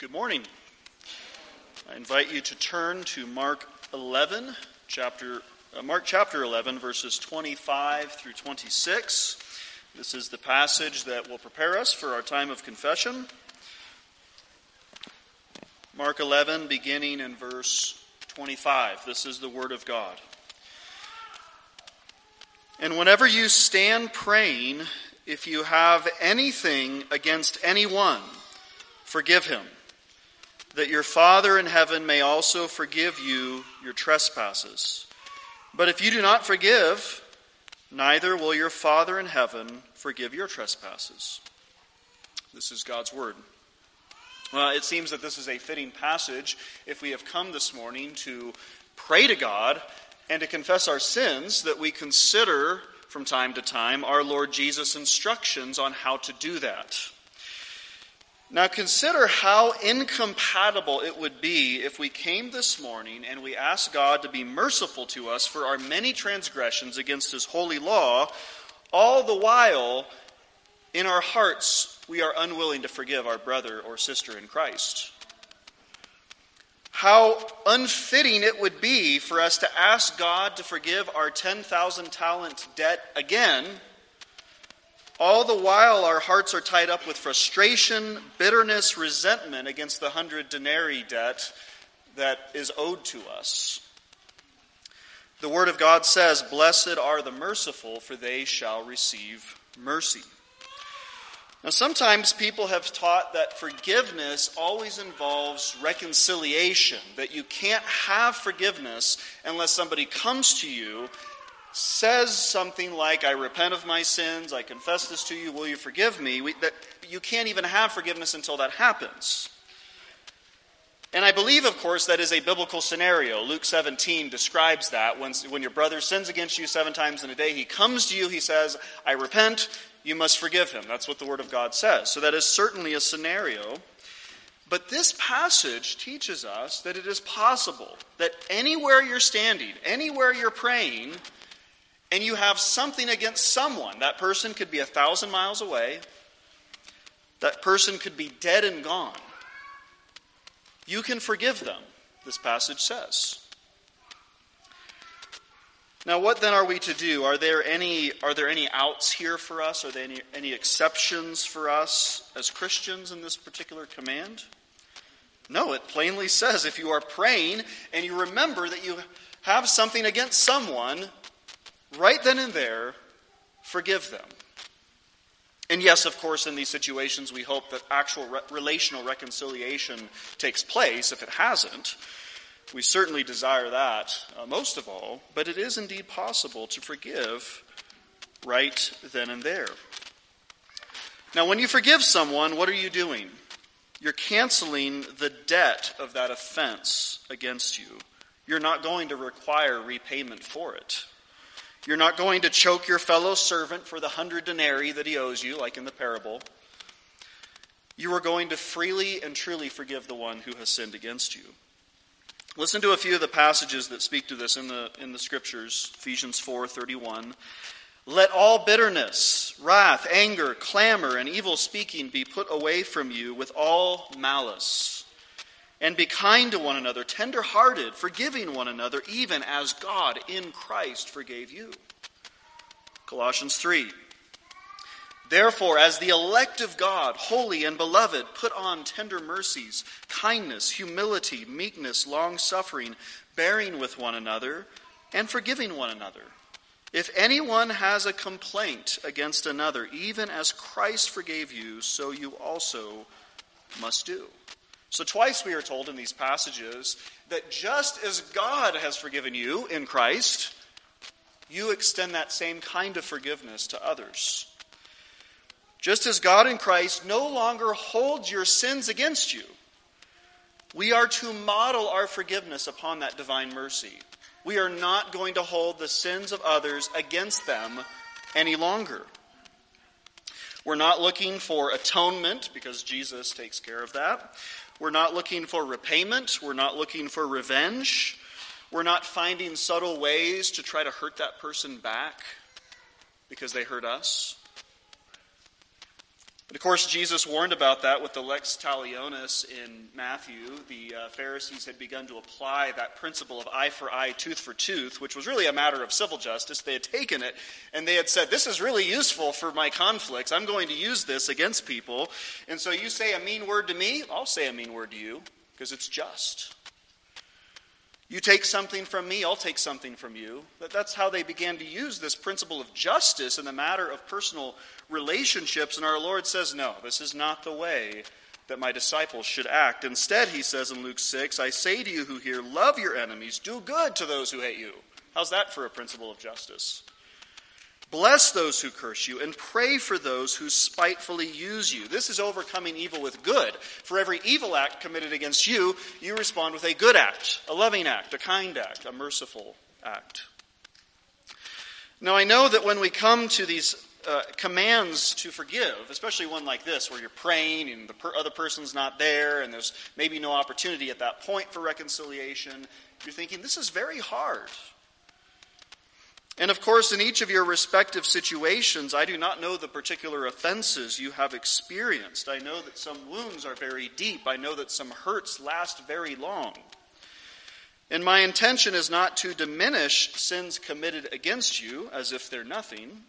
Good morning. I invite you to turn to Mark 11, chapter uh, Mark chapter 11 verses 25 through 26. This is the passage that will prepare us for our time of confession. Mark 11 beginning in verse 25. This is the word of God. And whenever you stand praying, if you have anything against anyone, forgive him that your Father in heaven may also forgive you your trespasses. But if you do not forgive, neither will your Father in heaven forgive your trespasses. This is God's Word. Uh, it seems that this is a fitting passage if we have come this morning to pray to God and to confess our sins, that we consider from time to time our Lord Jesus' instructions on how to do that. Now consider how incompatible it would be if we came this morning and we asked God to be merciful to us for our many transgressions against His holy law, all the while in our hearts we are unwilling to forgive our brother or sister in Christ. How unfitting it would be for us to ask God to forgive our 10,000 talent debt again all the while, our hearts are tied up with frustration, bitterness, resentment against the hundred denarii debt that is owed to us. The Word of God says, Blessed are the merciful, for they shall receive mercy. Now, sometimes people have taught that forgiveness always involves reconciliation, that you can't have forgiveness unless somebody comes to you says something like, I repent of my sins, I confess this to you, will you forgive me? We, that, you can't even have forgiveness until that happens. And I believe, of course, that is a biblical scenario. Luke 17 describes that. When, when your brother sins against you seven times in a day, he comes to you, he says, I repent, you must forgive him. That's what the Word of God says. So that is certainly a scenario. But this passage teaches us that it is possible that anywhere you're standing, anywhere you're praying, and you have something against someone, that person could be a thousand miles away, that person could be dead and gone. You can forgive them, this passage says. Now, what then are we to do? Are there any, are there any outs here for us? Are there any, any exceptions for us as Christians in this particular command? No, it plainly says if you are praying and you remember that you have something against someone, right then and there, forgive them. And yes, of course, in these situations, we hope that actual re- relational reconciliation takes place. If it hasn't, we certainly desire that uh, most of all, but it is indeed possible to forgive right then and there. Now, when you forgive someone, what are you doing? You're canceling the debt of that offense against you. You're not going to require repayment for it. You're not going to choke your fellow servant for the hundred denarii that he owes you, like in the parable. You are going to freely and truly forgive the one who has sinned against you. Listen to a few of the passages that speak to this in the, in the scriptures. Ephesians 4:31. Let all bitterness, wrath, anger, clamor, and evil speaking be put away from you with all malice. And be kind to one another, tenderhearted, forgiving one another, even as God in Christ forgave you. Colossians 3. Therefore, as the elect of God, holy and beloved, put on tender mercies, kindness, humility, meekness, long suffering, bearing with one another, and forgiving one another. If anyone has a complaint against another, even as Christ forgave you, so you also must do. So, twice we are told in these passages that just as God has forgiven you in Christ, you extend that same kind of forgiveness to others. Just as God in Christ no longer holds your sins against you, we are to model our forgiveness upon that divine mercy. We are not going to hold the sins of others against them any longer. We're not looking for atonement because Jesus takes care of that. We're not looking for repayment. We're not looking for revenge. We're not finding subtle ways to try to hurt that person back because they hurt us. But of course, Jesus warned about that with the lex talionis in Matthew. The uh, Pharisees had begun to apply that principle of eye for eye, tooth for tooth, which was really a matter of civil justice. They had taken it and they had said, This is really useful for my conflicts. I'm going to use this against people. And so you say a mean word to me, I'll say a mean word to you because it's just. You take something from me, I'll take something from you. That's how they began to use this principle of justice in the matter of personal relationships. And our Lord says, No, this is not the way that my disciples should act. Instead, he says in Luke 6, I say to you who hear, love your enemies, do good to those who hate you. How's that for a principle of justice? Bless those who curse you, and pray for those who spitefully use you. This is overcoming evil with good. For every evil act committed against you, you respond with a good act, a loving act, a kind act, a merciful act. Now, I know that when we come to these uh, commands to forgive, especially one like this, where you're praying and the per- other person's not there, and there's maybe no opportunity at that point for reconciliation, you're thinking, this is very hard. And of course, in each of your respective situations, I do not know the particular offenses you have experienced. I know that some wounds are very deep. I know that some hurts last very long. And my intention is not to diminish sins committed against you as if they're nothing,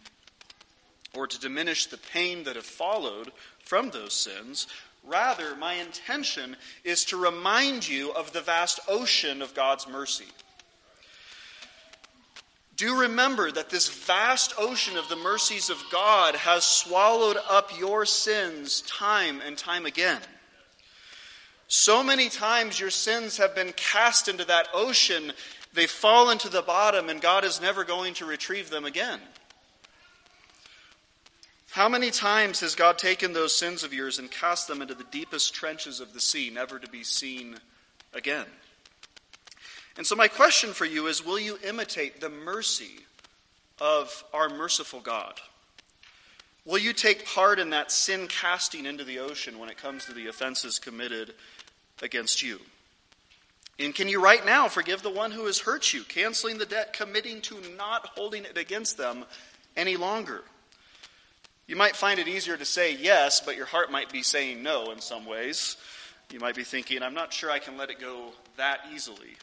or to diminish the pain that have followed from those sins. Rather, my intention is to remind you of the vast ocean of God's mercy do remember that this vast ocean of the mercies of God has swallowed up your sins time and time again. So many times your sins have been cast into that ocean, they fall into the bottom, and God is never going to retrieve them again. How many times has God taken those sins of yours and cast them into the deepest trenches of the sea, never to be seen again? And so, my question for you is will you imitate the mercy of our merciful God? Will you take part in that sin casting into the ocean when it comes to the offenses committed against you? And can you right now forgive the one who has hurt you, canceling the debt, committing to not holding it against them any longer? You might find it easier to say yes, but your heart might be saying no in some ways. You might be thinking, I'm not sure I can let it go that easily.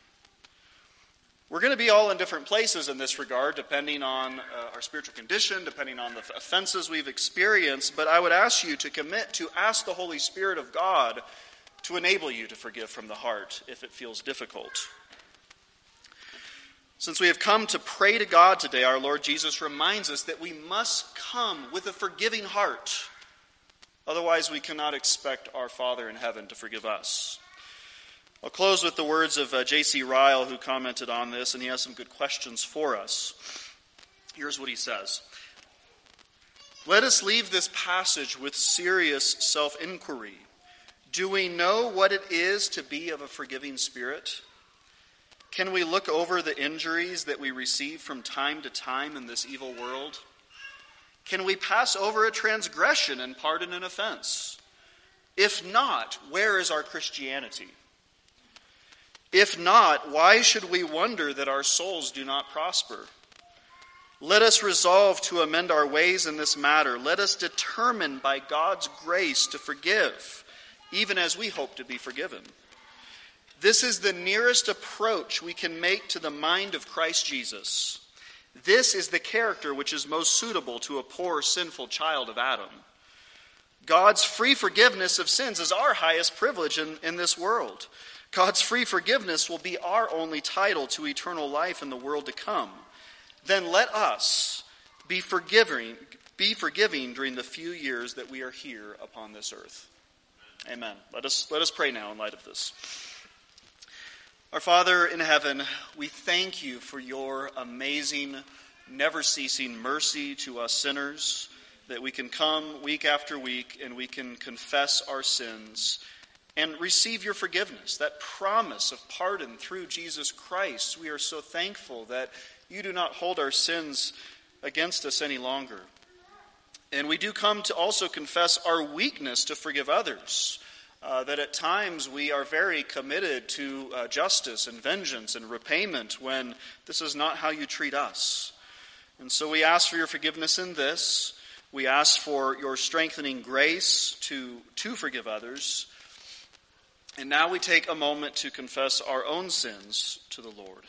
We're going to be all in different places in this regard, depending on uh, our spiritual condition, depending on the offenses we've experienced. But I would ask you to commit to ask the Holy Spirit of God to enable you to forgive from the heart if it feels difficult. Since we have come to pray to God today, our Lord Jesus reminds us that we must come with a forgiving heart. Otherwise, we cannot expect our Father in heaven to forgive us. I'll close with the words of uh, J.C. Ryle, who commented on this, and he has some good questions for us. Here's what he says Let us leave this passage with serious self inquiry. Do we know what it is to be of a forgiving spirit? Can we look over the injuries that we receive from time to time in this evil world? Can we pass over a transgression and pardon an offense? If not, where is our Christianity? If not, why should we wonder that our souls do not prosper? Let us resolve to amend our ways in this matter. Let us determine by God's grace to forgive, even as we hope to be forgiven. This is the nearest approach we can make to the mind of Christ Jesus. This is the character which is most suitable to a poor, sinful child of Adam. God's free forgiveness of sins is our highest privilege in, in this world. God's free forgiveness will be our only title to eternal life in the world to come. Then let us be forgiving, be forgiving during the few years that we are here upon this earth. Amen. Let us, let us pray now in light of this. Our Father in heaven, we thank you for your amazing, never ceasing mercy to us sinners, that we can come week after week and we can confess our sins and receive your forgiveness, that promise of pardon through Jesus Christ. We are so thankful that you do not hold our sins against us any longer. And we do come to also confess our weakness to forgive others. Uh, that at times we are very committed to uh, justice and vengeance and repayment when this is not how you treat us. And so we ask for your forgiveness in this. We ask for your strengthening grace to, to forgive others. And now we take a moment to confess our own sins to the Lord.